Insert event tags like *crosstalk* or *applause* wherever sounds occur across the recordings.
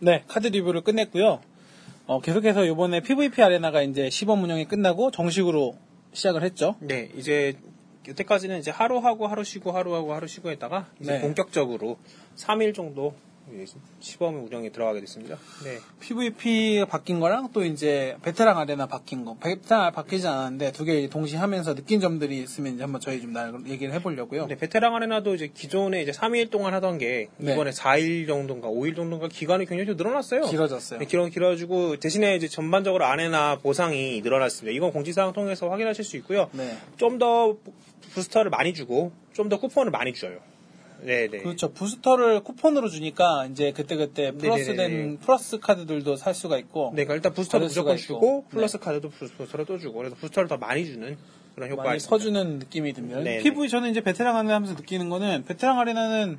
네, 카드 리뷰를 끝냈고요. 어, 계속해서 이번에 PVP 아레나가 이제 시범 운영이 끝나고 정식으로 시작을 했죠. 네, 이제 여태까지는 이제 하루 하고 하루 쉬고 하루 하고 하루 쉬고 했다가 이제 네. 본격적으로 3일 정도 시범 운영에 들어가게 됐습니다. 네. PVP가 바뀐 거랑 또 이제 베테랑 아레나 바뀐 거. 베테랑 바뀌지 않았는데 두 개 동시에 하면서 느낀 점들이 있으면 이제 한번 저희 좀 나- 얘기를 해보려고요. 네, 베테랑 아레나도 이제 기존에 이제 3일 동안 하던 게 네. 이번에 4일 정도인가 5일 정도인가 기간이 굉장히 좀 늘어났어요. 길어졌어요. 네, 길어, 길어지고 대신에 이제 전반적으로 아레나 보상이 늘어났습니다. 이건 공지사항 통해서 확인하실 수 있고요. 네. 좀 더 부스터를 많이 주고 좀 더 쿠폰을 많이 줘요. 네, 네. 그렇죠. 부스터를 쿠폰으로 주니까 이제 그때그때 플러스된 네네네네. 플러스 카드들도 살 수가 있고 네, 그러니까 일단 수가 무조건. 주고 플러스 네. 카드도 부스터를 또 주고 그래서 부스터를 더 많이 주는 그런 효과가 많이. 서주는 느낌이 듭니다. 네네. PvE 저는 이제 베테랑 아레나 하면서 느끼는 거는 베테랑 아레나는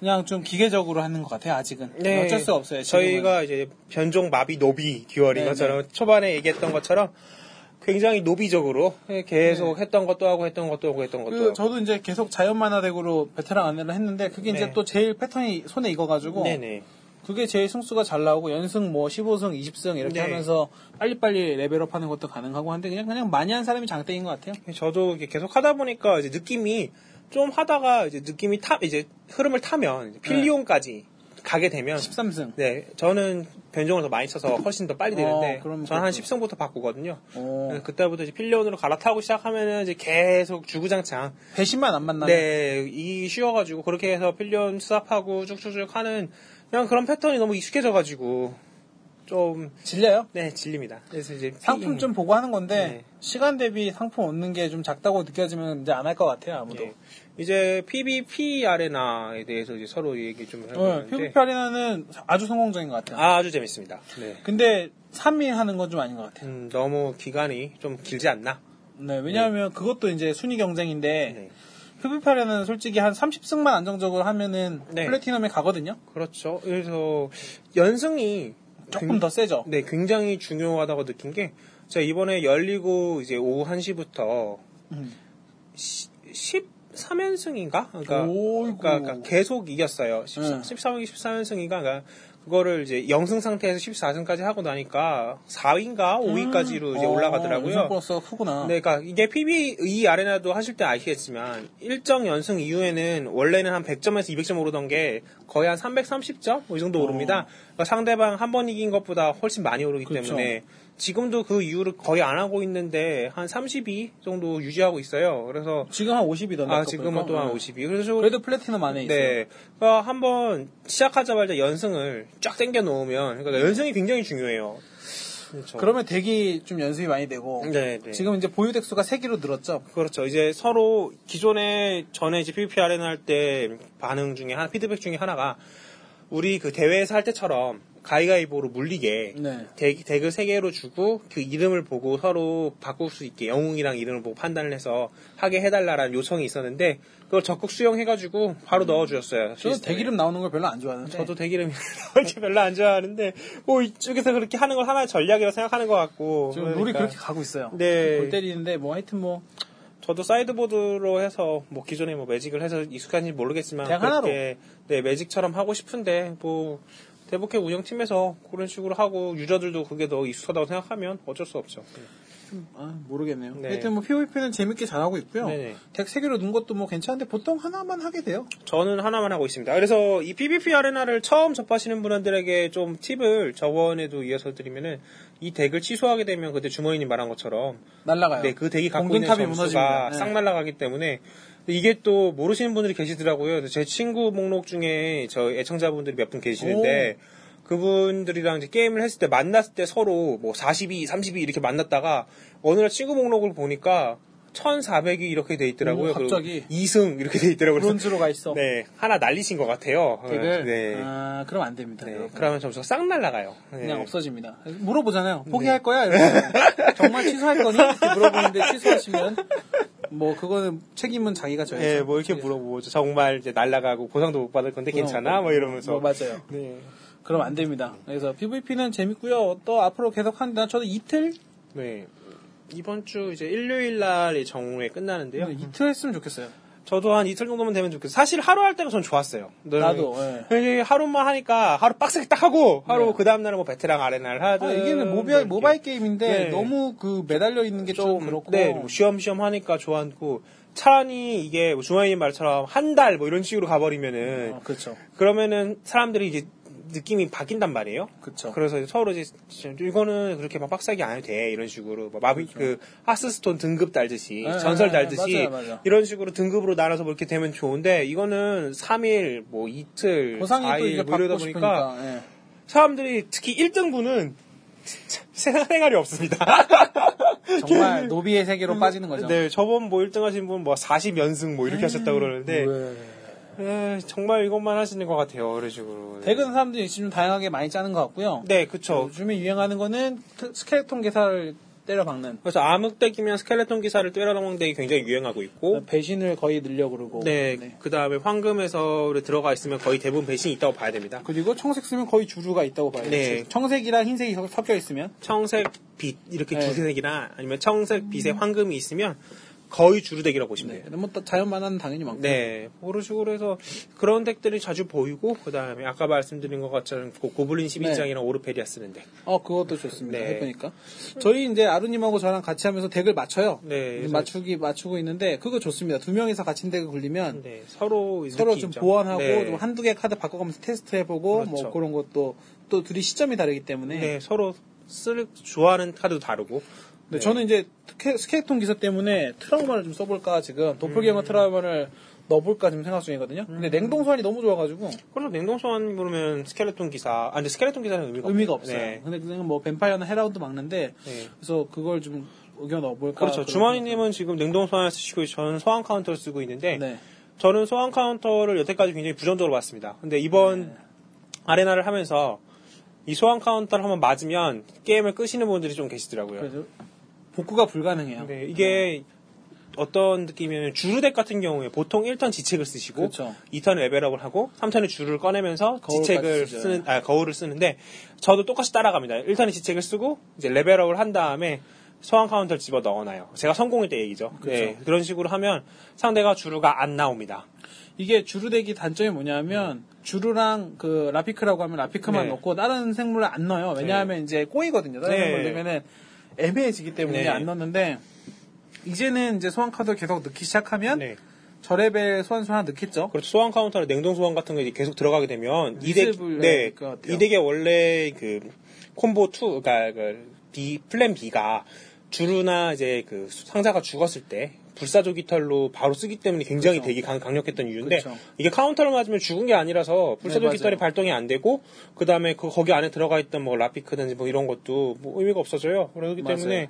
그냥 좀 기계적으로 하는 것 같아요. 아직은 네. 어쩔 수가 없어요. 지금은. 저희가 이제 변종 마비 노비 듀얼인 네, 것처럼 초반에 얘기했던 것처럼 굉장히 노비적으로 계속 했던 것도 하고 했던 것도 하고 했던 것도 네. 그 하고. 저도 이제 계속 자연 mana deck으로 베테랑 아레나 했는데 그게 이제 네. 또 제일 패턴이 손에 익어가지고 네네. 그게 제일 승수가 잘 나오고 연승 뭐 15승, 20승 이렇게 네. 하면서 빨리빨리 level up 하는 것도 가능하고 한데 그냥 그냥 많이 한 사람이 장땡인 것 같아요. 저도 이렇게 계속 하다 보니까 이제 느낌이 좀 하다가 이제 느낌이 타 이제 흐름을 타면 필리온까지 가게 되면 13승. 네 저는 변종을 더 많이 쳐서 훨씬 더 빨리 되는데 어, 그럼 저는 한 그렇죠. 10승부터 바꾸거든요. 오. 그래서 그때부터 이제 필리온으로 갈아타고 시작하면은 이제 계속 주구장창 배신만 안 만나면 네, 이 쉬워가지고 그렇게 해서 필리온 수납하고 쭉쭉쭉 하는 그냥 그런 패턴이 너무 익숙해져가지고 좀 질려요. 네, 질립니다. 그래서 이제 상품 좀 보고 하는 건데 네. 시간 대비 상품 얻는 게 좀 작다고 느껴지면 이제 안 할 것 같아요 아무도. 예. 이제 PVP 아레나에 대해서 이제 서로 얘기 좀 어, 해보는데 PVP 아레나는 아주 성공적인 것 같아요. 아, 주 재밌습니다. 네. 근데 3일 하는 건 좀 아닌 것 같아요. 음, 너무 기간이 좀 길지 않나? 네, 왜냐하면 그것도 이제 순위 경쟁인데 네. PVP 아레나는 솔직히 한 30승만 안정적으로 하면은 네. 플래티넘에 가거든요. 그렇죠. 그래서 연승이 조금 굉- 더 세죠. 네, 굉장히 중요하다고 느낀 게 제가 이번에 열리고 이제 오후 1시부터 음. 13연승인가? 그러니까. 그러니까, 그러니까 계속 이겼어요. 13, 응. 13연승, 14연승인가? 그러니까 그거를 이제 영승 상태에서 14승까지 하고 나니까 4위인가 5위까지로 이제 어, 올라가더라고요. 우승 버스가 크구나. 네, 그러니까 이게 PB 이 아레나도 하실 때 아시겠지만 일정 연승 이후에는 원래는 한 100점에서 200점 오르던 게 거의 한 330점 이 정도 오릅니다. 그러니까 상대방 한 번 이긴 것보다 훨씬 많이 오르기 어. 그렇죠. 때문에 지금도 그 이후를 거의 안 하고 있는데 한 32 정도 유지하고 있어요. 그래서 지금 한 50이던데. 아 지금은 또한 52. 그래서 그래도 플래티넘 안에 있어요. 네. 그러니까 한번 시작하자마자 연승을 쫙 당겨 놓으면 그러니까 연승이 굉장히 중요해요. 그렇죠. 그러면 덱이 좀 연습이 많이 되고 네, 네. 지금 이제 보유 덱수가 3개로 늘었죠. 그렇죠. 이제 서로 기존에 전에 이제 PVP 아레나 할 때 반응 중에 한 피드백 중에 하나가 우리 그 대회에서 할 때처럼 가위가위보로 물리게 네. 덱, 덱을 세 개로 주고 그 이름을 보고 서로 바꿀 수 있게 영웅이랑 이름을 보고 판단을 해서 하게 해달라라는 요청이 있었는데 그걸 적극 수용해가지고 바로 넣어주셨어요. 저도. 덱 이름 나오는 걸 별로 안 좋아하는데. 저도 덱 이름이 *laughs* 나올지 별로 안 좋아하는데 뭐 이쪽에서 그렇게 하는 걸 하나의 전략이라고 생각하는 것 같고 지금 룰이 그러니까 그렇게 가고 있어요. 네. 골 때리는데 뭐 하여튼 뭐 저도 사이드보드로 해서 뭐 기존에 뭐 매직을 해서 익숙한지 모르겠지만 그렇게 네 매직처럼 하고 싶은데 뭐 대북해 운영팀에서 그런 식으로 하고 유저들도 그게 더 익숙하다고 생각하면 어쩔 수 없죠. 아, 모르겠네요. 네. 하여튼 뭐 PVP는 재밌게 잘하고 있고요. 네네. 덱 3개로 넣은 것도 뭐 괜찮은데 보통 하나만 하게 돼요. 저는 하나만 하고 있습니다. 그래서 이 PVP 아레나를 처음 접하시는 분들에게 좀 팁을 저번에도 이어서 드리면은 이 덱을 취소하게 되면 그때 주머니님 말한 것처럼 날라가요. 네, 그 덱이 갖고 있는 점수가 무너집니다. 네. 싹 날아가기 때문에 이게 또 모르시는 분들이 계시더라고요. 제 친구 목록 중에 저 애청자분들이 몇 분 계시는데 그분들이랑 이제 게임을 했을 때 만났을 때 서로 뭐 42, 32 이렇게 만났다가 어느 날 친구 목록을 보니까 1400이 이렇게 돼 있더라고요. 오, 갑자기? 2승 이렇게 돼 있더라고요. 브론즈로 가 있어. 네, 하나 날리신 것 같아요. 덱을. 네. 아, 그럼 안 됩니다. 네. 그러면 점수가 싹 날아가요. 네. 그냥 없어집니다. 물어보잖아요. 포기할 거야? 이러면 정말 취소할 거니? 이렇게 물어보는데 취소하시면 뭐 그거는 책임은 자기가 져야죠. 네, 뭐 이렇게 물어보죠. 정말 이제 날아가고 보상도 못 받을 건데 괜찮아? 뭐 이러면서. 뭐 맞아요. 네. 그럼 안 됩니다. 그래서 PVP는 재밌고요. 또 앞으로 계속 한다. 저도 이틀 네. 이번 주 이제 일요일 날이 정오에 끝나는데요. 이틀 했으면 좋겠어요. 저도 한 이틀 정도만 되면 좋겠어요. 사실 하루 할 때가 전 좋았어요. 네. 나도, 예. 이게 하루만 하니까 하루 빡세게 딱 하고 하루 네. 그 다음 날은 뭐 베테랑 아레나를 하든 아, 이게는 모바일, 이렇게. 모바일 게임인데 네. 너무 그 매달려 있는 게 좀 그렇고. 네, 뭐 쉬엄쉬엄 하니까 좋았고 차라리 이게 뭐 중화님 말처럼 한 달 뭐 이런 식으로 가버리면은 어, 그렇죠. 그러면은 사람들이 이제 느낌이 바뀐단 말이에요. 그렇죠. 그래서 서로 이제 이거는 그렇게 막 빡세게 안 해도 돼 이런 식으로 뭐 마비 그 하스스톤 등급 달듯이 그렇죠. 네, 전설 네, 달듯이 맞아요, 맞아요. 이런 식으로 등급으로 나눠서 뭐 이렇게 되면 좋은데 이거는 3일 뭐 이틀 보상이 또 4일 이제 뭐 이러다 보니까. 예. 사람들이 특히 1등분은 진짜 *laughs* 생활이 없습니다. *laughs* 정말 *laughs* 노비의 세계로 빠지는 거죠. 네, 저번 뭐 1등 하신 분 뭐 40연승 뭐 이렇게 하셨다고 그러는데 에, 정말 이것만 하시는 것 같아요. 이런 식으로. deck은 사람들이 지금 다양하게 많이 짜는 것 같고요. 네, 그쵸. 요즘에 유행하는 거는 트- 스켈레톤 개사를 때려박는 그래서 암흑덱이면 스켈레톤 기사를 때려넣는 deck이 굉장히 유행하고 있고 배신을 거의 늘려 그러고. 네, 그 다음에 황금에서 들어가 있으면 거의 대부분 배신이 있다고 봐야 됩니다. 그리고 청색 쓰면 거의 주루가 있다고 봐요. 네. 청색이랑 흰색이 섞- 섞여 있으면 청색, 빛 이렇게 네. 두색이나 아니면 청색, 빛에 황금이 있으면 거의 주루deck이라고 보시면 돼요. 네. 뭐또 자연 mana는 당연히 많고. 네, 그런 식으로 해서 그런 deck들이 자주 보이고 그 다음에 아까 말씀드린 것 같처럼 고- 고블린 12장이랑 오르페리아 쓰는 deck. 어 그것도 좋습니다. 네. 해보니까 저희 이제 아루님하고 저랑 같이 하면서 deck을 맞춰요. 네, 맞추기 맞추고 있는데 그거 좋습니다. 두 명이서 같이 deck을 굴리면 네, 서로 서로. 좀 보완하고 네. 좀 한두 개 카드 바꿔가면서 테스트 해보고 뭐 그렇죠. 그런 것도 또 둘이 시점이 다르기 때문에 네, 서로 쓸 좋아하는 카드도 다르고. 네, 저는 이제 ske- skeleton 기사 때문에 트라우마를 좀 써볼까 지금 도플갱어 음. 트라우마를 넣어볼까 지금 생각 중이거든요. 근데 냉동 소환이 너무 좋아가지고 그럼 냉동 소환 부르면 스켈레톤 기사. 아, 근데 스켈레톤 기사는 의미가, 의미가 없어요. 네. 근데 그냥 뭐 뱀파이어나 hellhound 막는데 네. 그래서 그걸 좀 의견 넣어볼까. 그렇죠. 주머니님은 지금 냉동 소환을 쓰시고 저는 소환 카운터를 쓰고 있는데 네. 저는 소환 카운터를 여태까지 굉장히 부정적으로 봤습니다. 근데 이번 네. 아레나를 하면서 이 소환 카운터를 한번 맞으면 게임을 끄시는 분들이 좀 계시더라고요. 그래서 복구가 불가능해요. 네, 이게 어떤 느낌이냐면 주루 deck 같은 경우에 보통 1턴 지책을 쓰시고 그렇죠. 2턴 레벨업을 하고 3턴에 주를 꺼내면서 지책을 쓰죠. 쓰는 아 거울을 쓰는데 저도 똑같이 따라갑니다. 1턴에 지책을 쓰고 이제 레벨업을 한 다음에 소환 카운터를 집어 넣어놔요. 제가 선공일 때 얘기죠. 네, 그렇죠. 그런 식으로 하면 상대가 주루가 안 나옵니다. 이게 주루 deck이 단점이 뭐냐면 주루랑 그 라피크라고 하면 라피크만 네. 넣고 다른 생물을 안 넣어요. 왜냐하면 이제 꼬이거든요. 다른 네. 생물 넣으면은 애매해지기 때문에 네. 안 넣는데 이제는 이제 소환 카드 계속 넣기 시작하면 네. 저레벨 소환수 하나 넣겠죠. 그렇죠. 소환 카운터나 냉동 소환 같은 거 이제 계속 들어가게 되면 이 deck, 리스블 네. 이 deck의 원래 그 콤보 2, 그러니까 그 B 플랜 B가 주루나 이제 그 상자가 죽었을 때 불사조 깃털로 바로 쓰기 때문에 굉장히 그렇죠. 되게 강, 강력했던 이유인데 그렇죠. 이게 카운터를 맞으면 죽은 게 아니라서 불사조 네, 깃털이. 발동이 안 되고 그 다음에 그 거기 안에 들어가 있던 뭐 라피크든지 뭐 이런 것도 뭐 의미가 없어져요. 그렇기 맞아요. 때문에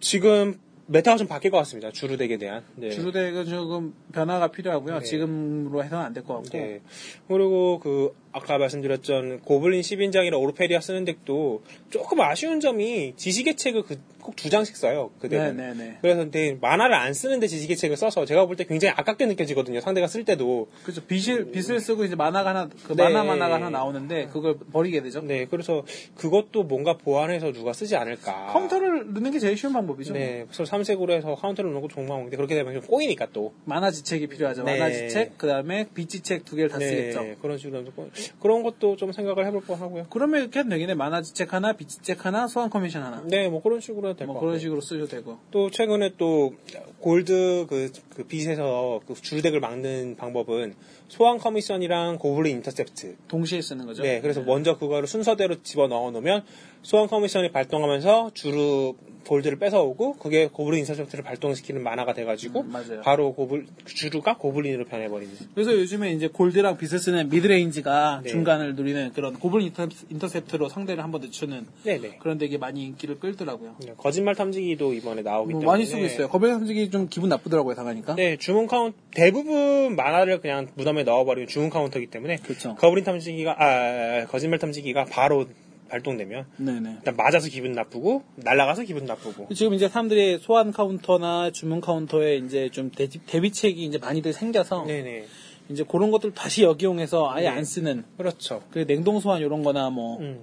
지금 meta가 좀 바뀔 것 같습니다. 주루 deck에 대한. 네. 주루 deck은 조금 변화가 필요하고요. 네. 지금으로 해서는 안 될 것 같고. 네. 그리고 그 아까 말씀드렸던 고블린 10인장이랑 오르페리아 쓰는 deck도 조금 아쉬운 점이 지식의 책을 꼭 두 장씩 써요. 그 deck은. 네네네. 그래서 근데 mana를 안 쓰는데 지식의 책을 써서 제가 볼 때 굉장히 아깝게 느껴지거든요. 상대가 쓸 때도. 그렇죠. 빛을 빛을 쓰고 이제 mana가 하나 그 네. mana mana가 하나 나오는데 그걸 버리게 되죠. 네. 그래서 그것도 뭔가 보완해서 누가 쓰지 않을까. 카운터를 넣는 게 제일 쉬운 방법이죠. 네. 그래서 삼색으로 해서 카운터를 넣고 좋은 방법인데 그렇게 되면 좀 꼬이니까 또. mana 지책이 필요하죠. 네. mana 지책, 그 다음에 빛 지책 두 개를 다 쓰겠죠. 네. 그런 식으로 하면서 꼬- 그런 것도 좀 생각을 해볼 법 하고요. 그러면 이렇게 하면 되겠네. mana 지책 하나, 빛 지책 하나, 소환 커미션 하나. 네. 뭐 그런 식으로 해도 될것 뭐. 그런 식으로 쓰셔도 되고. 또 최근에 또 골드 그, 그 빛에서 그 주루 deck을 막는 방법은 소환 커미션이랑 고블린 인터셉트. 동시에 쓰는 거죠. 네, 그래서 먼저 그거를 순서대로 집어 넣어 놓으면 소환 커미션이 발동하면서 주루 골드를 뺏어오고 그게 고블린 인터셉트를 발동시키는 mana가 돼가지고 음. 바로 고블 주루가 고블린으로 변해버리는. 그래서 요즘에 이제 골드랑 빛을 쓰는 midrange가 네. 중간을 노리는 그런 고블린 인터, 인터 셉트로 상대를 한 번 늦추는 네네. 그런 되게 많이 인기를 끌더라고요. 네, 거짓말 탐지기도 이번에 나오기 뭐 때문에 많이 쓰고 있어요. 거짓말 탐지기 좀 기분 나쁘더라고요, 당하니까. 네, 주문 카운트 대부분 mana를 그냥 무덤에 넣어버리면 주문 카운터이기 때문에 그렇죠. 거블린 탐지기가 아 거짓말 탐지기가 바로 발동되면 네네. 일단 맞아서 기분 나쁘고 날아가서 기분 나쁘고 지금 이제 사람들이 소환 카운터나 주문 카운터에 이제 좀 대비, 대비 책이 이제 많이들 생겨서 네네 이제 그런 것들 다시 역이용해서 아예 네. 안 쓰는 그렇죠. 그 냉동 소환 이런 거나 뭐 음.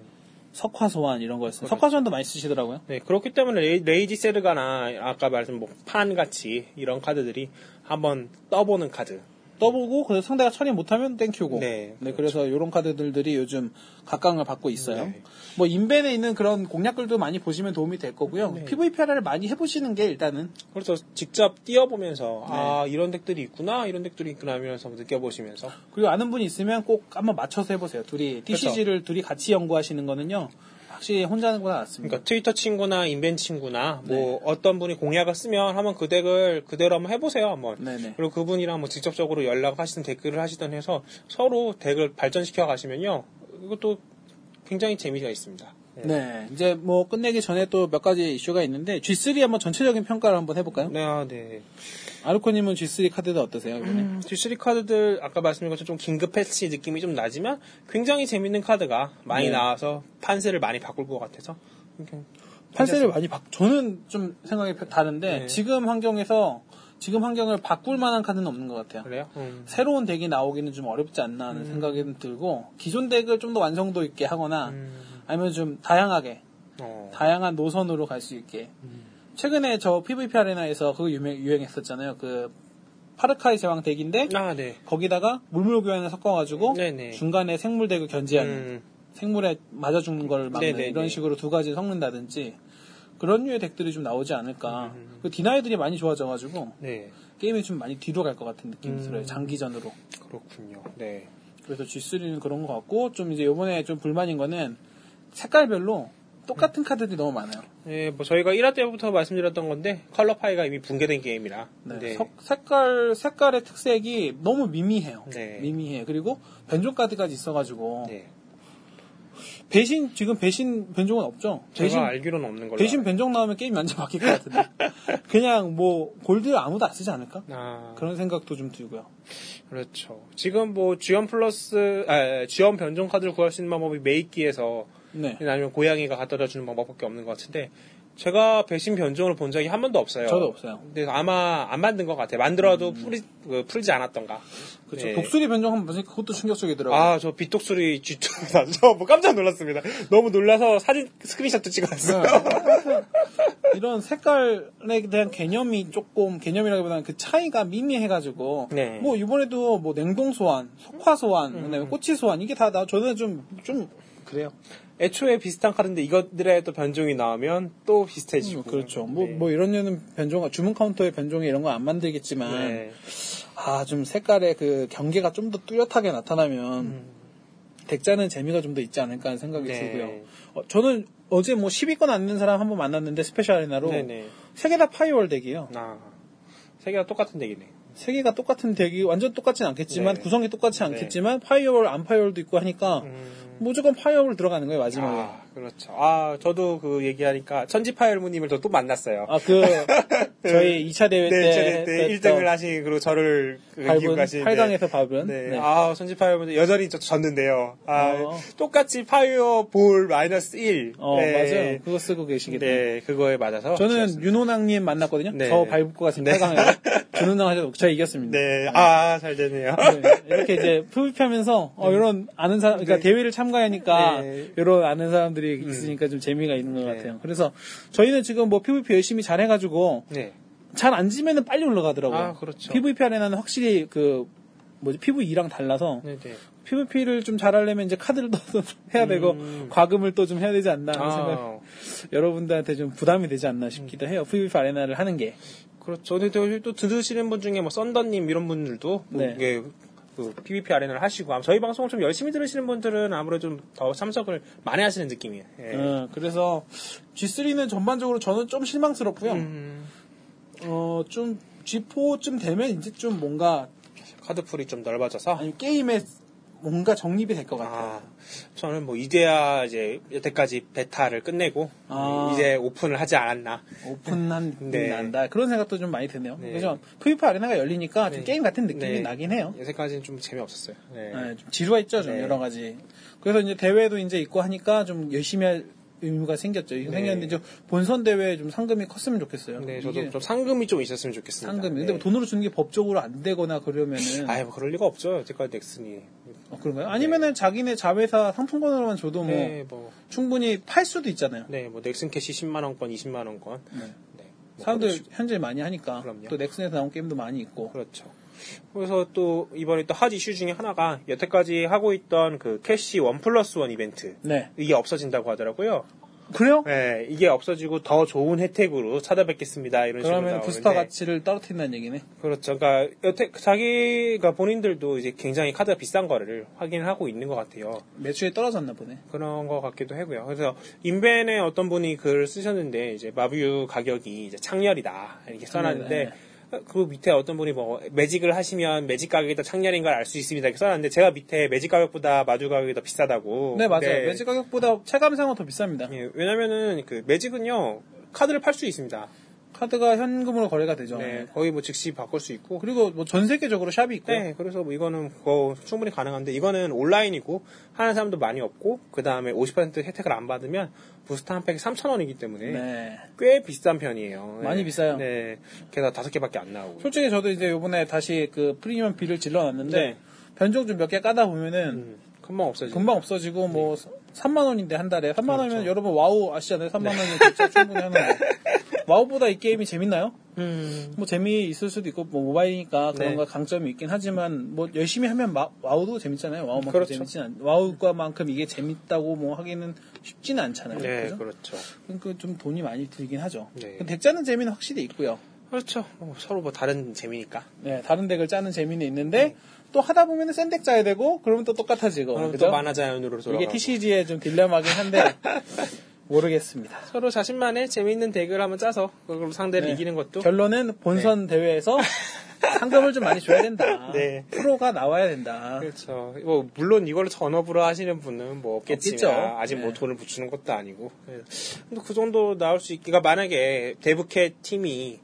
석화 소환 이런 거였어요. 석화 소환도 많이 쓰시더라고요. 네 그렇기 때문에 레이, 레이지 세르가나 아까 말씀 뭐 판 같이 이런 카드들이 한번 떠보는 카드. 떠보고 그래서 상대가 처리 못하면 thank you고. 네, 네, 그래서 이런 카드들이 요즘 각광을 받고 있어요. 네. 뭐 인벤에 있는 그런 공략글도 많이 보시면 도움이 될 거고요. 네. PVPR을 많이 해보시는 게 일단은 그래서 직접 뛰어보면서 네. 아 이런 덱들이 있구나 이런 덱들이 있구나 하면서 느껴보시면서 그리고 아는 분이 있으면 꼭 한번 맞춰서 해보세요. 둘이 TCG를 둘이 같이 연구하시는 거는요. 확실히 혼자 하는 거보다 낫습니다. 그러니까 트위터 친구나 인벤 친구나 뭐 네. 어떤 분이 공략을 쓰면 한번 그 덱을 그대로 한번 해보세요 한번 네네. 그리고 그분이랑 뭐 직접적으로 연락하시든 댓글을 하시든 해서 서로 덱을 발전시켜 가시면요 이것도 굉장히 재미가 있습니다. 네. 네, 이제 뭐 끝내기 전에 또 몇 가지 이슈가 있는데 G3 한번 전체적인 평가를 한번 해볼까요? 네, 아, 네. 아르코님은 G3 카드들 어떠세요? 이번에? 음, G3 카드들 아까 말씀드린 것처럼 좀 긴급 패치 느낌이 좀 나지만 굉장히 재밌는 카드가 많이 네. 나와서 판세를 많이 바꿀 것 같아서 판세를 많이 바 저는 좀 생각이 다른데 네. 지금 환경에서 지금 환경을 바꿀 만한 카드는 없는 것 같아요. 그래요? 음. 새로운 덱이 나오기는 좀 어렵지 않나 하는 생각이 좀 들고 기존 덱을 좀 더 완성도 있게 하거나 음. 아니면 좀 다양하게 어. 다양한 노선으로 갈 수 있게 최근에 저 PVP 아레나에서 그거 유명, 유행했었잖아요. 그 파르카이 제왕 덱인데 아, 네. 거기다가 물물 교환을 섞어가지고 네네. 중간에 생물 덱을 견제하는 음. 생물에 맞아 죽는 걸 막는 네네네. 이런 식으로 두 가지 섞는다든지 그런 류의 덱들이 좀 나오지 않을까. 음. 그 디나이들이 많이 좋아져가지고 네. 게임이 좀 많이 뒤로 갈 것 같은 느낌이 음. 들어요. 장기전으로. 그렇군요. 네. 그래서 G3는 그런 것 같고 좀 이제 요번에 좀 불만인 거는 색깔별로 똑같은 카드들이 너무 많아요. 네, 뭐 저희가 1화 때부터 말씀드렸던 건데 컬러 파이가 이미 붕괴된 게임이라. 네. 네. 석- 색깔 색깔의 특색이 너무 미미해요. 네. 미미해. 그리고 변종 카드까지 있어가지고 네. 배신 지금 배신 변종은 없죠. 제가 배신 알기로는 없는 걸로. 대신 변종 나오면 게임 완전 바뀔 것 같은데. *laughs* 그냥 뭐 골드 아무도 안 쓰지 않을까? 아, 그런 생각도 좀 들고요. 그렇죠. 지금 뭐 지원 플러스, 아, 지원 변종 카드를 구할 수 있는 방법이 메이키에서 네. 아니면 고양이가 갖다 주는 방법밖에 없는 것 같은데 제가 배신 변종을 본 적이 한 번도 없어요. 저도 없어요. 근데 아마 안 만든 것 같아요. 만들어도 풀이, 그, 풀지 않았던가. 그렇죠. 네. 독수리 변종 한번 보니까 그것도 충격적이더라고요. 아, 저 빛독수리 쥐쪽이다. *laughs* 저뭐 깜짝 놀랐습니다. 너무 놀라서 사진 스크린샷도 찍어놨어요. 네. *laughs* 이런 색깔에 대한 개념이 조금 개념이라기보다는 그 차이가 미미해가지고 네. 뭐 이번에도 뭐 냉동 소환, 석화 소환, 음. 그다음에 꼬치 소환 이게 다 나 저는 좀좀 그래요. 애초에 비슷한 카드인데 이것들의 또 변종이 나오면 또 비슷해지고. 그렇죠. 뭐 네. 뭐 이런 류는 변종 주문 카운터의 변종에 이런 거안 만들겠지만 네. 아 좀 색깔의 그 경계가 좀 더 뚜렷하게 나타나면 deck 짜는 재미가 좀 더 있지 않을까 하는 생각이 네. 들고요. 어, 저는 어제 뭐 10위권 안 되는 사람 한 번 만났는데 스페셜 아레나로 네네. 세개 다 파이어월 deck이에요. 아, 세 개가 똑같은 deck이네. 세 개가 똑같은 deck이 완전 똑같진 않겠지만 네. 구성이 똑같지 않겠지만 파이어월 안 파이어월도 있고 하니까 음. 무조건 파이어월 들어가는 거예요 마지막에. 아, 그렇죠. 아, 저도 그 얘기하니까 천지파열무님을 저또 만났어요. 아그 *laughs* 저희 2차 대회 때, 네, 때, 때 했던 1등을 하신 그리고 저를 그 밟고 가신 8강에서 밟은 네. 네. 아, 천지파열분 여전히 저 졌는데요. 아, 어. 똑같이 파이어 볼 마이너스 1. 어 네. 맞아요 그거 쓰고 계시겠다. 네, 그거에 맞아서. 저는. 윤호낭님 만났거든요. 네. 저 밟고 가신 네. 8강에서 *laughs* 윤호낭 하셔서 제가 이겼습니다. 네, 아, 잘 되네요. 네, 이렇게 이제 *laughs* PVP 하면서 어, 이런 아는 사람, 그러니까 네. 대회를 참 가하니까 네. 이런 아는 사람들이 있으니까 좀 재미가 있는 것 네. 같아요. 그래서 저희는 지금 뭐 PVP 열심히 잘 해가지고 네. 잘안 지면은 빨리 올라가더라고요. 아, 그렇죠. PVP 아레나는 확실히 그 뭐지 PVE랑 달라서 네, 네. PVP를 좀 잘하려면 이제 카드를 더 *laughs* 해야 되고 음. 과금을 또 좀 해야 되지 않나 하는 생각. 아, *laughs* 여러분들한테 좀 부담이 되지 않나 싶기도 해요. PVP 아레나를 하는 게. 그렇죠. 근데 또, 또 들으시는 분 중에 뭐 썬더님 이런 분들도 뭐 네. 이게 그 PVP 아레나를 하시고 아마 저희 방송을 좀 열심히 들으시는 분들은 아무래도 좀 더 참석을 많이 하시는 느낌이에요. 예. 어, 그래서 G3는 전반적으로 저는 좀 실망스럽고요. 음, 어, 좀 G4쯤 되면 이제 좀 뭔가 카드풀이 좀 넓어져서 아니 게임에 뭔가 정립이 될 것 같아요. 아, 저는 뭐 이제야 이제 여태까지 베타를 끝내고 아. 이제 오픈을 하지 않았나. 오픈한 *laughs* 네. 난다. 그런 생각도 좀 많이 드네요. 네. 그래서 PVP 아레나가 열리니까 좀 네. 게임 같은 느낌이 네. 나긴 해요. 여태까지는 좀 재미없었어요. 네. 네, 좀 지루가 있죠, 좀 네. 여러 가지. 그래서 이제 대회도 이제 있고 하니까 좀 열심히 할 의무가 생겼죠. 네. 생겼는데 좀 본선 대회에 좀 상금이 컸으면 좋겠어요. 네, 저도 좀 상금이 좀 있었으면 좋겠습니다. 상금이. 네. 근데 뭐 돈으로 주는 게 법적으로 안 되거나 그러면은 *laughs* 아예 뭐 그럴 리가 없죠. 여태까지 넥슨이. 어, 그런가요? 아니면은 자기네 자회사 상품권으로만 줘도 뭐 네, 뭐 충분히 팔 수도 있잖아요. 네, 뭐 넥슨 캐시 10만 원권, 20만 원권. 네. 네. 사람들 그렇죠. 현질 많이 하니까 그럼요. 또 넥슨에서 나온 게임도 많이 있고 그렇죠. 그래서 또 이번에 또 hot issue 중에 하나가 여태까지 하고 있던 그 캐시 one plus one 이벤트 네 이게 없어진다고 하더라고요. 그래요? 네, 이게 없어지고 더 좋은 혜택으로 찾아뵙겠습니다. 이런 식으로 그러면 부스터 가치를 떨어뜨린다는 얘기네 그렇죠. 그러니까 여태 자기가 본인들도 이제 굉장히 카드가 비싼 거를 확인을 하고 있는 것 같아요. 매출이 떨어졌나 보네 그런 것 같기도 하고요. 그래서 인벤에 어떤 분이 글을 쓰셨는데 이제 마듀 가격이 이제 창렬이다 이렇게 써놨는데 네, 그 밑에 어떤 분이 뭐 매직을 하시면 매직 가격이 더 창렬인 걸 알 수 있습니다 이렇게 써놨는데 제가 밑에 매직 가격보다 마뷰 가격이 더 비싸다고. 네 맞아요 근데 매직 가격보다 체감상은 더 비쌉니다 예, 왜냐면은 그 매직은요 카드를 팔 수 있습니다. 카드가 현금으로 거래가 되죠 네, 거의 뭐 즉시 바꿀 수 있고. 그리고 뭐 전 세계적으로 샵이 있고 네, 그래서 뭐 이거는 그거 충분히 가능한데 이거는 온라인이고 하는 사람도 많이 없고 그 다음에 50% 혜택을 안 받으면 부스터 한 팩이 3,000원이기 때문에 네. 꽤 비싼 편이에요. 네. 많이 비싸요. 네, 게다가 다섯 개밖에 안 나오고. 솔직히 저도 이제 요번에 다시 그 프리미엄 비를 질러놨는데 네. 변종 좀 몇 개 까다 보면은 음, 금방 없어지죠. 금방 없어지고 뭐 3만 원인데 한 달에 3만 원이면 그렇죠. 여러분 와우 아시잖아요 3만 원이면 진짜 충분히 하는 거 *laughs* 와우보다 이 게임이 재밌나요? 음, 뭐 재미 있을 수도 있고 뭐 모바일이니까 그런 네. 거 강점이 있긴 하지만 뭐 열심히 하면 마- 와우도 재밌잖아요 와우만큼 그렇죠. 재밌진 않 와우과만큼 이게 재밌다고 뭐 하기는 쉽지는 않잖아요 네, 그죠? 그렇죠. 그러니까 좀 돈이 많이 들긴 하죠 네. 덱 짜는 재미는 확실히 있고요 그렇죠. 뭐 서로 뭐 다른 재미니까. 네, 다른 덱을 짜는 재미는 있는데 또 하다 보면은 센덱 짜야 되고 그러면 또 똑같아지고 그럼 그죠? 또 만화 자연으로 돌아가. 이게 TCG의 좀 딜레마긴 한데 *laughs* 모르겠습니다. 서로 자신만의 재미있는 덱을 한번 짜서 그걸로 상대를 네. 이기는 것도 결론은 본선 대회에서 *laughs* 상금을 좀 많이 줘야 된다. 네. 프로가 나와야 된다. 그렇죠. 뭐 물론 이걸로 전업으로 하시는 분은 뭐 없겠지만. 아직 뭐 네. 돈을 붙이는 것도 아니고. 그래서 근데 그 정도 나올 수 있기가 만약에 데브캣 팀이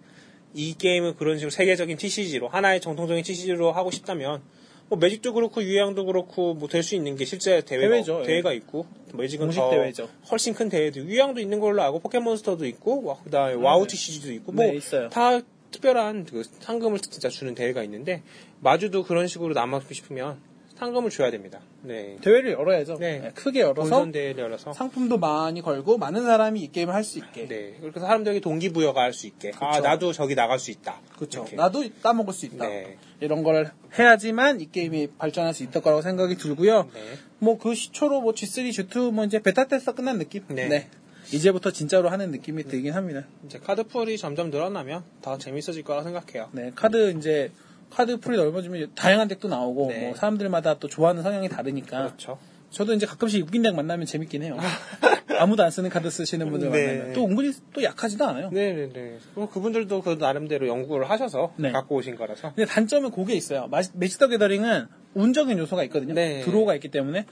이 게임을 그런 식으로 세계적인 TCG로 하나의 정통적인 TCG로 하고 싶다면 뭐 매직도 그렇고 유희왕도 그렇고 뭐 될 수 있는 게 실제 대회가 대회죠, 예. 대회가 있고 매직은 공식 더 대회죠. 훨씬 큰 대회도 유희왕도 있는 걸로 알고 포켓몬스터도 있고 와, 그다음에 와우 네. TCG도 있고 네, 뭐 있어요. 다 특별한 그 상금을 진짜 주는 대회가 있는데 마듀도 그런 식으로 나가고 싶으면 상금을 줘야 됩니다. 네. 대회를 열어야죠. 네. 네, 크게 열어서 대회를 열어서 상품도 많이 걸고 많은 사람이 이 게임을 할 수 있게. 네. 그렇게 사람들이 동기부여가 할 수 있게. 아, 그쵸. 나도 저기 나갈 수 있다. 그렇죠. 이렇게. 나도 따먹을 수 있다. 네. 이런 걸 해야지만 이 게임이 발전할 수 있을 거라고 생각이 들고요. 네. 뭐 그 시초로 뭐 G3, G2 뭐 이제 베타 테스트 끝난 느낌. 네. 이제부터 진짜로 하는 느낌이 들긴 합니다. 이제 카드풀이 점점 늘어나면 더 재밌어질 거라 생각해요. 네, 카드 이제 카드 풀이 넓어지면 다양한 덱도 나오고 네. 뭐 사람들마다 또 좋아하는 성향이 다르니까 그렇죠. 저도 이제 가끔씩 웃긴 덱 만나면 재밌긴 해요. *laughs* 아무도 안 쓰는 카드 쓰시는 분들 네. 만나면 또 은근히 또 약하지도 않아요. 네네네. 뭐 그분들도 그 나름대로 연구를 하셔서 네. 갖고 오신 거라서. 근데 단점은 그게 있어요. 마- 매직 더 게더링은 운적인 요소가 있거든요. 네. draw가 있기 때문에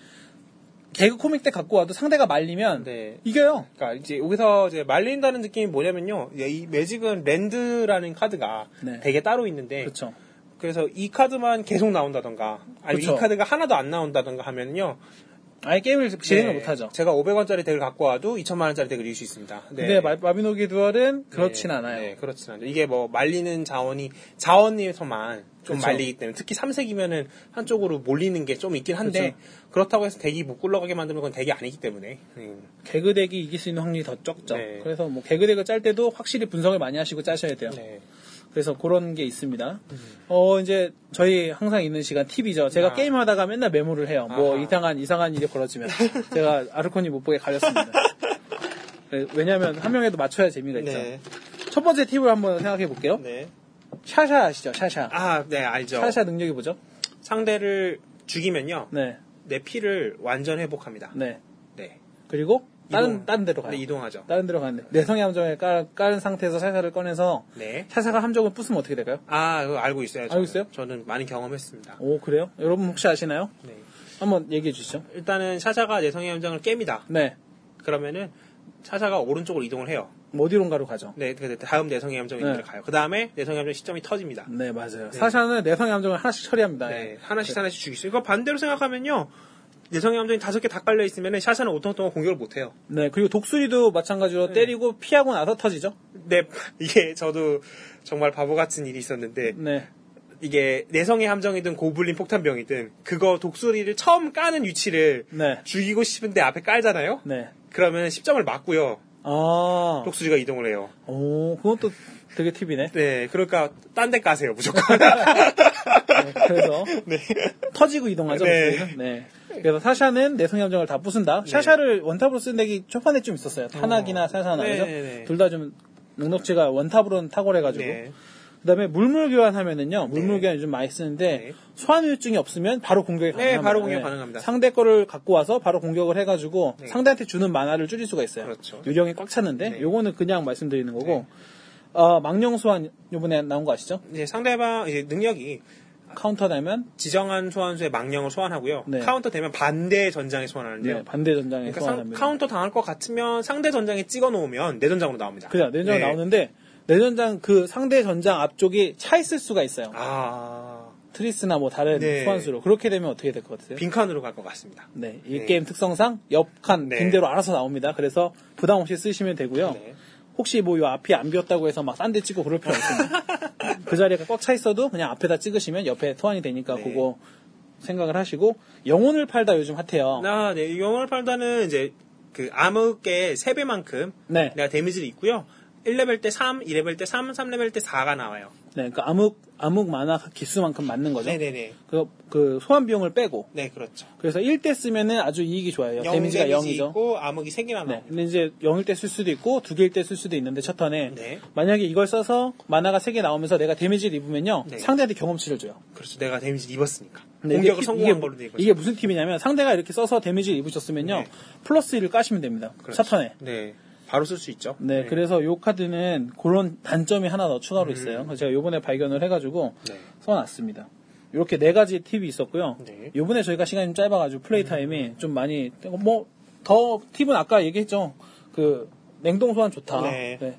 개그 코믹 덱 갖고 와도 상대가 말리면 네. 이겨요. 그러니까 이제 여기서 이제 말린다는 느낌이 뭐냐면요. 이 매직은 land라는 카드가 네. 되게 따로 있는데 그렇죠. 그래서 이 카드만 계속 나온다던가 아니면 그쵸. 이 카드가 하나도 안 나온다던가 하면요. 아예 게임을 진행을 네, 못하죠. 제가 500원짜리 덱을 갖고 와도 2천만 원짜리 덱을 이길 수 있습니다. 네. 근데 마- 마비노기 듀얼은 그렇진 네, 않아요. 네, 그렇진 않아요. 이게 뭐 말리는 자원이 자원에서만 좀 그쵸. 말리기 때문에 특히 삼색이면은 한쪽으로 몰리는 게 좀 있긴 한데 그쵸. 그렇다고 해서 덱이 못 굴러가게 만드는 건 덱이 아니기 때문에 음, 개그 덱이 이길 수 있는 확률이 더 적죠. 네. 그래서 뭐 개그 덱을 짤 때도 확실히 분석을 많이 하시고 짜셔야 돼요. 네. 그래서 그런 게 있습니다. 어, 이제 저희 항상 있는 시간 팁이죠. 제가 아. 게임하다가 맨날 메모를 해요. 뭐 아하. 이상한 이상한 일이 벌어지면 *laughs* 제가 아르코니 못 보게 가렸습니다. 네, 왜냐하면 한 명에도 맞춰야 재미가 있죠. 네. 첫 번째 팁을 한번 생각해 볼게요. 네. 샤샤 아시죠? 샤샤. 아, 네, 알죠. 샤샤 능력이 뭐죠? 상대를 죽이면요. 네, 내 피를 완전 회복합니다. 네. 네. 그리고 다른 이동. 다른 데로 가요. 네, 이동하죠. 다른 데로 가는데 내성의 함정에 깔, 깔은 상태에서 샤샤를 꺼내서 네. 샤샤가 함정을 부수면 어떻게 될까요? 아, 그거 알고 있어요. 알고 저는. 있어요? 저는 많이 경험했습니다. 오 그래요? 여러분 혹시 아시나요? 네. 한번 얘기해 주시죠. 일단은 샤샤가 내성의 함정을 깹니다. 네, 그러면은 샤샤가 오른쪽으로 이동을 해요. 뭐 어디론가로 가죠? 네, 그 다음 내성의 함정이 네. 가요. 그 다음에 내성의 함정 시점이 터집니다. 네 맞아요. 사샤는 내성의 함정을 하나씩 처리합니다. 네, 하나씩 하나씩 죽이죠. 이거 반대로 생각하면요. 내성의 함정이 다섯 개 다 깔려 있으면은 샤샤는 5턴 동안 공격을 못 해요. 네 그리고 독수리도 마찬가지로 때리고 피하고 나서 터지죠. 네, *laughs* 이게 저도 정말 바보 같은 일이 있었는데 네, 이게 내성의 함정이든 고블린 폭탄병이든 그거 독수리를 처음 까는 위치를 네, 죽이고 싶은데 앞에 깔잖아요. 네. 그러면 10점을 맞고요. 아, 쪽수지가 이동을 해요. 오, 그것도 되게 팁이네. 네, 그러니까 딴 데 까세요 무조건. 네, 그래서 *laughs* 네. 터지고 이동하죠. 네. 네. 그래서 사샤는 내성 함정을 다 부순다. 샤샤를 원탑으로 쓴 덱이 초반에 좀 있었어요. 사샤나 네, 그죠? 네, 네. 둘다 좀 능력치가 원탑으로는 탁월해가지고. 네. 그다음에 물물 교환하면은요. 물물 교환 요즘 많이 쓰는데 네. 소환 후유증이 없으면 바로 공격이 네, 가능합니다. 바로 공격 가능합니다. 상대 거를 갖고 와서 바로 공격을 해가지고 네. 상대한테 주는 만화를 줄일 수가 있어요. 그렇죠. 유령이 꽉 찼는데 네. 요거는 그냥 말씀드리는 거고. 어, 망령 소환 요번에 나온 거 아시죠? 이제 상대방 이제 능력이 카운터 되면 지정한 소환수의 망령을 소환하고요. 네. 카운터 되면 반대 전장에 소환하는데요. 네, 반대 전장에 그러니까 상- 소환합니다. 카운터 당할 것 같으면 상대 전장에 찍어 놓으면 내 전장으로 나옵니다. 그냥 내 전장 네. 나오는데 내 전장 그 상대 전장 앞쪽이 차 있을 수가 있어요. 아, 트리스나 뭐 다른 네. 소환수로 그렇게 되면 어떻게 될 것 같으세요? 빈칸으로 갈 것 같습니다. 네, 이 네. 게임 특성상 옆칸 네. 빈대로 알아서 나옵니다. 그래서 부담 없이 쓰시면 되고요. 네. 혹시 뭐 요 앞이 안 비었다고 해서 막 딴 데 찍고 그럴 필요 없습니다. *laughs* 그 자리가 꽉 차 있어도 그냥 앞에다 찍으시면 옆에 소환이 되니까 네. 그거 생각을 하시고 영혼을 팔다 요즘 핫해요. 아, 네. 영혼을 팔다는 이제 그 암흑의 3배만큼 네. 내가 데미지를 입고요. 1레벨 때 3, 2레벨 때 3, 3레벨 때 4가 나와요. 네, 그 암흑 암흑 마나 개수만큼 맞는 거죠. 네네네. 그, 그 소환 비용을 빼고 네, 그렇죠. 그래서 0일 때 쓰면은 아주 이익이 좋아요. 영 데미지가 데미지 0이죠. 있고 암흑이 3개나 네. 근데 이제 0일 때 쓸 수도 있고 2개일 때 쓸 수도 있는데 첫 턴에 네. 만약에 이걸 써서 마나가 3개 나오면서 내가 데미지를 입으면요. 네. 상대한테 경험치를 줘요. 그렇죠. 내가 데미지를 입었으니까. 공격을 이게- 성공한 이게, 걸로 돼 있거든요. 이게 무슨 팁이냐면 상대가 이렇게 써서 데미지를 입으셨으면요. 네. 플러스 1을 까시면 됩니다. 그렇죠. 첫 턴에. 네. 바로 쓸 수 있죠. 네, 그래서 요 카드는 그런 단점이 하나 더 추가로 음. 있어요. 그래서 제가 요번에 발견을 해가지고 네. 써놨습니다. 이렇게 네 가지 팁이 있었고요. 네. 요번에 저희가 시간이 좀 짧아가지고 플레이 타임이 좀 많이 뭐 더 팁은 아까 얘기했죠. 그 냉동 소환 좋다. 네.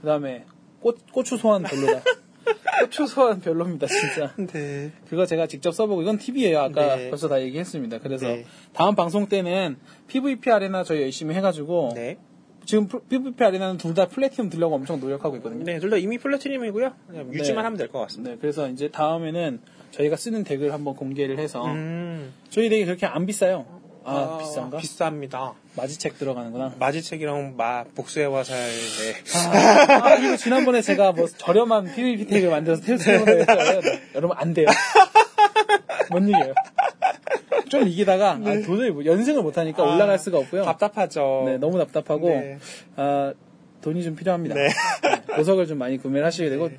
그다음에 꽃 고추 소환 별로다. *laughs* 고추 소환 별로입니다, 진짜. 네. 그거 제가 직접 써보고 이건 팁이에요. 아까 네. 벌써 다 얘기했습니다. 그래서 네. 다음 방송 때는 PVP arena 저희 열심히 해가지고 네. 지금 플- PVP 아레나는 둘 다 플래티넘 들려고 엄청 노력하고 있거든요. 네, 둘 다 이미 platinum이고요. 그냥 유지만 네. 하면 될 것 같습니다. 네, 그래서 이제 다음에는 저희가 쓰는 덱을 한번 공개를 해서 음. 저희 덱이 그렇게 안 비싸요. 아, 비싼가? 비쌉니다. 마지책 들어가는구나. 마지책이랑 마 복수의 화살. 네. 아, 아, 이거 지난번에 제가 뭐 저렴한 PVP 덱을 만들어서 테스트 해보려고 했어요. 네, 여러분 안 돼요. 뭔 일이에요? 좀 이기다가 *laughs* 아, 도저히 뭐 연승을 못하니까 아, 올라갈 수가 없고요. 답답하죠. 네, 너무 답답하고 네. 아, 돈이 좀 필요합니다. 네. 네, 보석을 좀 많이 구매를 하셔야 되고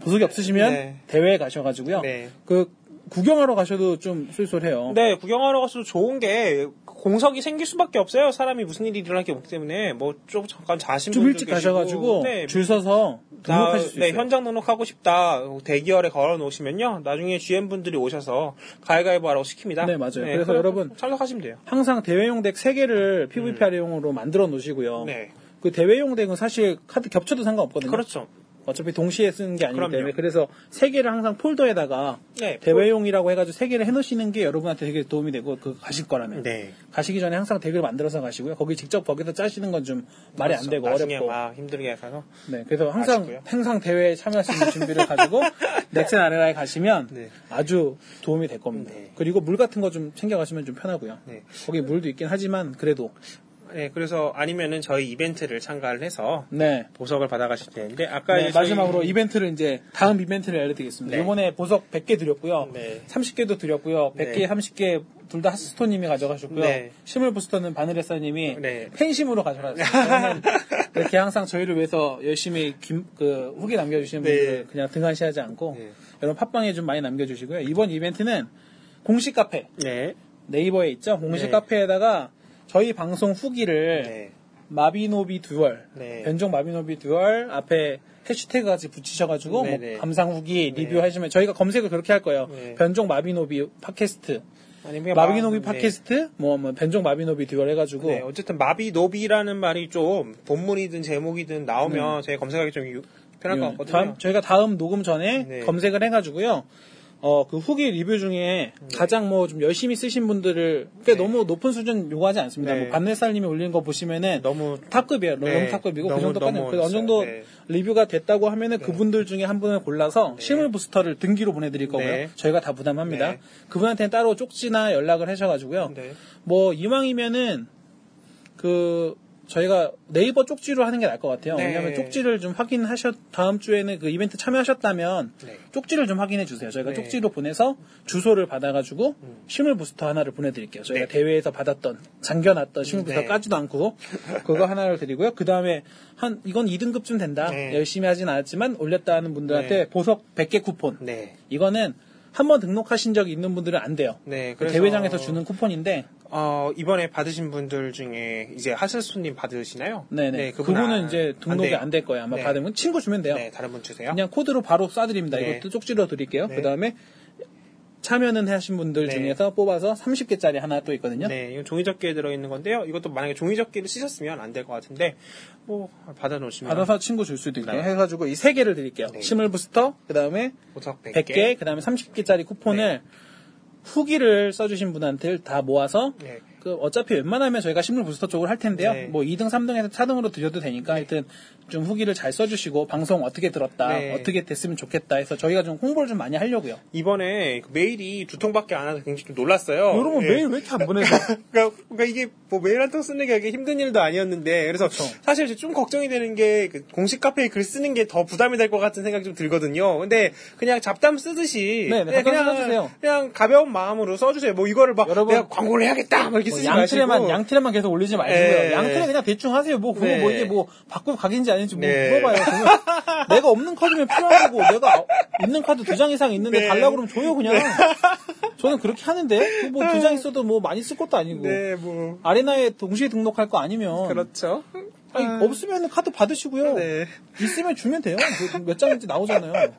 보석이 없으시면 네. 대회에 가셔가지고요. 네. 그 구경하러 가셔도 좀 쏠쏠해요. 네, 구경하러 가서도 좋은 게 공석이 생길 수밖에 없어요. 사람이 무슨 일이 일어날 게 없기 때문에 뭐 좀 잠깐 자신 좀 일찍 계시고, 가셔가지고 네, 줄 서서 나, 등록하실 수 네, 있어요. 현장 등록하고 싶다. 대기열에 걸어 놓으시면요. 나중에 GM 분들이 오셔서 가위가위보 하라고 시킵니다. 네, 맞아요. 그래서 그럼 여러분 참석하시면 돼요. 항상 대회용 덱 3개를 PVP 아래용으로 만들어 놓으시고요. 음. 네. 그 대회용 덱은 사실 카드 겹쳐도 상관없거든요. 그렇죠. 어차피 동시에 쓰는 게 아니기 그럼요. 때문에 그래서 3개를 항상 폴더에다가 네. 대회용이라고 해가지고 3개를 해놓으시는 게 여러분한테 되게 도움이 되고 그 가실 거라면 네. 가시기 전에 항상 덱을 만들어서 가시고요. 거기 직접 거기서 짜시는 건 좀 말이 안 되고 나중에 어렵고 막 힘들게 가서 네, 그래서 항상 아쉽고요. 항상 대회에 참여할 수 있는 준비를 가지고 *laughs* 넥센 아레나에 가시면 네. 아주 도움이 될 겁니다. 네. 그리고 물 같은 거 좀 챙겨 가시면 좀 편하고요. 네. 거기 물도 있긴 하지만 그래도 네, 그래서 아니면은 저희 이벤트를 참가를 해서 네. 보석을 받아가실 되는데 아까 네, 마지막으로 이벤트를 이제 다음 이벤트를 알려드리겠습니다. 네. 이번에 보석 100개 드렸고요. 네. 30개도 드렸고요. 100개, 네. 30개 둘 다 하스스톤님이 가져가셨고요. 네. 실물 부스터는 바느레사님이 네. 팬심으로 가져가셨어요. *laughs* 이렇게 항상 저희를 위해서 열심히 김- 그 후기 남겨주시는 네. 분들 그냥 등한시하지 않고 네. 여러분 팟빵에 좀 많이 남겨주시고요. 이번 이벤트는 공식 카페 네. 네이버에 있죠. 공식 네. 카페에다가 저희 방송 후기를 네. 마비노비 듀얼, 네. 변종 마비노비 듀얼 앞에 해시태그 같이 붙이셔가지고 네, 뭐 네. 감상 후기 네. 리뷰하시면 저희가 검색을 그렇게 할 거예요. 네. 변종 마비노비 팟캐스트, 아니 그냥 마비노비 마- 네. 팟캐스트, 뭐, 뭐 변종 마비노비 듀얼 해가지고 네, 어쨌든 마비노비라는 말이 좀 본문이든 제목이든 나오면 제가 검색하기 좀 유- 편할 것 같거든요. 네. 다음- 저희가 다음 녹음 전에 네. 검색을 해가지고요. 어, 그 후기 리뷰 중에 가장 뭐 좀 열심히 쓰신 분들을, 꽤 네. 너무 높은 수준 요구하지 않습니다. 네. 뭐 반네살님이 올린 거 보시면은 너무 탑급이에요. 네. 너무 탑급이고 그 너무, 정도까지 너무 그 어느 정도 네. 리뷰가 됐다고 하면은 그분들 중에 한 분을 골라서 실물 부스터를 등기로 보내드릴 거고요. 네. 저희가 다 부담합니다. 네. 그분한테는 따로 쪽지나 연락을 하셔가지고요. 네. 뭐 이왕이면은 그 저희가 네이버 쪽지로 하는 게 나을 것 같아요. 네. 왜냐하면 쪽지를 좀 확인하셨 다음 주에는 그 이벤트 참여하셨다면 네. 쪽지를 좀 확인해 주세요. 저희가 네. 쪽지로 보내서 주소를 받아가지고 실물 부스터 하나를 보내드릴게요. 저희가 네. 대회에서 받았던 잠겨놨던 실물 부스터 네. 까지도 않고 *laughs* 그거 하나를 드리고요. 그 다음에 한 이건 2등급쯤 된다. 네. 열심히 하진 않았지만 올렸다 하는 분들한테 네. 보석 100개 쿠폰. 네. 이거는 한번 등록하신 적이 있는 분들은 안 돼요. 네. 그 대회장에서 주는 쿠폰인데 어, 이번에 받으신 분들 중에 이제 하슬손님 받으시나요? 네네. 그분 그분은 안- 이제 등록이. 안 될 거예요. 아마 네. 받으면 친구 주면 돼요. 네, 다른 분 주세요. 그냥 코드로 바로 쏴드립니다. 네. 이것도 쪽지로 드릴게요. 네. 그 다음에 참여는 하신 분들 네. 중에서 뽑아서 30개짜리 하나 또 있거든요. 네, 이건 종이접기에 들어있는 건데요. 이것도 만약에 종이접기를 쓰셨으면 안 될 것 같은데, 뭐, 받아놓으시면. 받아서 친구 줄 수도 있게 네. 해가지고 이세 개를 드릴게요. 네. 실물 부스터, 그 다음에 보석 100개. 100개, 그 다음에 30개짜리 쿠폰을 후기를 써주신 분한테 다 모아서 네. 그 어차피 웬만하면 저희가 실물 부스터 쪽을 할 텐데요. 네. 뭐 2등, 3등에서 4등으로 드려도 되니까 하여튼 좀 후기를 잘 써주시고 방송 어떻게 들었다, 네. 어떻게 됐으면 좋겠다 해서 저희가 좀 홍보를 좀 많이 하려고요. 이번에 그 메일이 두 통밖에 안 와서 굉장히 좀 놀랐어요. 여러분 예. 메일 왜 이렇게 안 보내서? *laughs* 그러니까, 그러니까 이게 뭐 메일 한 통 쓰는 게 힘든 일도 아니었는데 그래서 그렇죠. 사실 좀 걱정이 되는 게그 공식 카페에 글 쓰는 게 더 부담이 될 것 같은 생각이 좀 들거든요. 근데 그냥 잡담 쓰듯이 네, 네, 그냥 잡담 써주세요. 그냥 가벼운 마음으로 써주세요. 뭐 이거를 막 여러분, 내가 광고를 해야겠다 막 이렇게 뭐 쓰지 양틀에만 마시고 양틀에만 계속 올리지 마시고요. 네. 양틀에 그냥 대충 하세요. 뭐 그거 네. 뭐 이게 뭐 바꾸고 각인지 아 닌지 뭐 네. 물어봐요. 그러면 *laughs* 내가 없는 카드면 필요한 거고 내가 있는 카드 두 장 이상 있는데 네. 달라고 그러면 줘요 그냥. *laughs* 저는 그렇게 하는데 뭐 두 장 있어도 뭐 많이 쓸 것도 아니고 네, 뭐 아레나에 동시에 등록할 거 아니면 그렇죠. 아니, 아. 없으면 카드 받으시고요. 네. 있으면 주면 돼요. 그 몇 장인지 나오잖아요.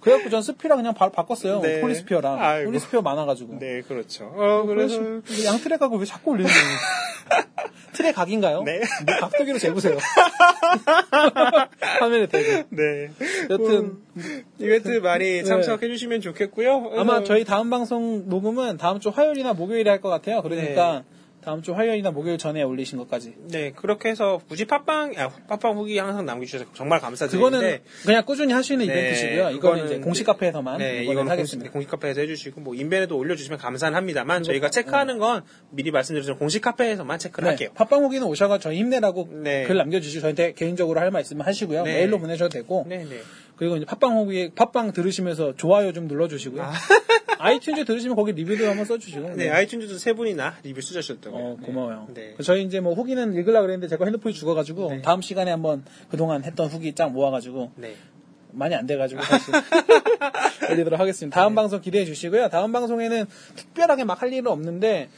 그래갖고 전 스피라 그냥 바로 바꿨어요. 네. 폴리스피어랑 아이고. 폴리스피어 많아가지고. 네, 그렇죠. 어, 그래서 그래서 양트랙 하고 왜 자꾸 올리는 거예요? *laughs* 트랙 각인가요? 네. 뭐 각도기로 재보세요. *laughs* 화면에 대고. 네. 여튼 이벤트 많이 참석해 주시면 좋겠고요. 아마 그래서- 저희 다음 방송 녹음은 다음 주 화요일이나 목요일에 할 것 같아요. 그러니까 다음 주 화요일이나 목요일 전에 올리신 것까지. 네, 그렇게 해서 굳이 팟빵, 아, 팟빵 후기 항상 남겨주셔서 정말 감사드리는데. 그거는 그냥 꾸준히 하시는 네, 이벤트시고요. 이거는 이제 공식 카페에서만 네, 이거는 하겠습니다. 공식, 공식 카페에서 해주시고, 뭐, 인벤에도 올려주시면 감사는 합니다만, 저희가 체크하는 건 미리 말씀드리지만 공식 카페에서만 체크를 네, 할게요. 팟빵 후기는 오셔가 저희 힘내라고 네. 글 남겨주시고 저한테 개인적으로 할말 있으면 하시고요. 네. 메일로 보내셔도 되고 네, 네. 그리고 이제 팟빵 후기 팟빵 들으시면서 좋아요 좀 눌러주시고요. *laughs* 아이튠즈 들으시면 거기 리뷰도 한번 써주시고. 네, 아이튠즈도 세 분이나 리뷰 쓰셨다고요. 어, 고마워요. 네. 저희 이제 뭐 후기는 읽으려고 그랬는데 제가 핸드폰이 죽어가지고 다음 시간에 한번 그동안 했던 후기 쫙 모아가지고 네. 많이 안 돼가지고 *laughs* 사실 올리도록 하겠습니다. 다음 방송 기대해 주시고요. 다음 방송에는 특별하게 막 할 일은 없는데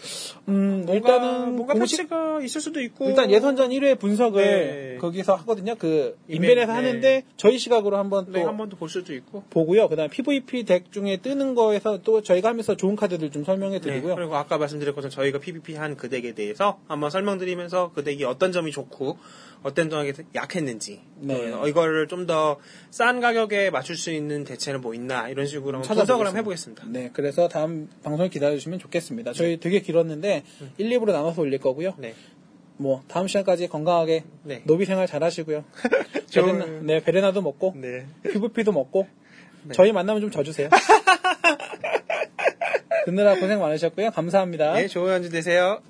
음, 뭔가, 일단은 뭔가 공식 패치가 있을 수도 있고. 일단 예선전 1회 분석을 네. 거기서 하거든요. 그 인벤, 인벤에서 네. 하는데 저희 시각으로 한번 또 네, 한번 더 볼 수도 있고. 보고요. 그다음 PVP 덱 중에 뜨는 거에서 또 저희가 하면서 좋은 카드들 좀 설명해 네, 드리고요. 그리고 아까 말씀드린 것처럼 저희가 PVP 한 그 덱에 대해서 한번 설명드리면서 그 덱이 어떤 점이 좋고 어떤 점이 약했는지 네. 또 이거를 좀 더 싼 가격에 맞출 수 있는 대체는 뭐 있나 이런 식으로 한번. 분석을 한번 해보겠습니다. 네, 그래서 다음 방송을 기다려 주시면 좋겠습니다. 저희 되게 길었는데 1, 2부로 나눠서 올릴 거고요. 네. 뭐 다음 시간까지 건강하게 네. 노비 생활 잘 하시고요. *laughs* 베레나, 네, 베레나도 먹고 네. PVP도 먹고 저희 만나면 좀 져주세요. *laughs* 듣느라 고생 많으셨고요. 감사합니다. 네, 좋은 한주 되세요.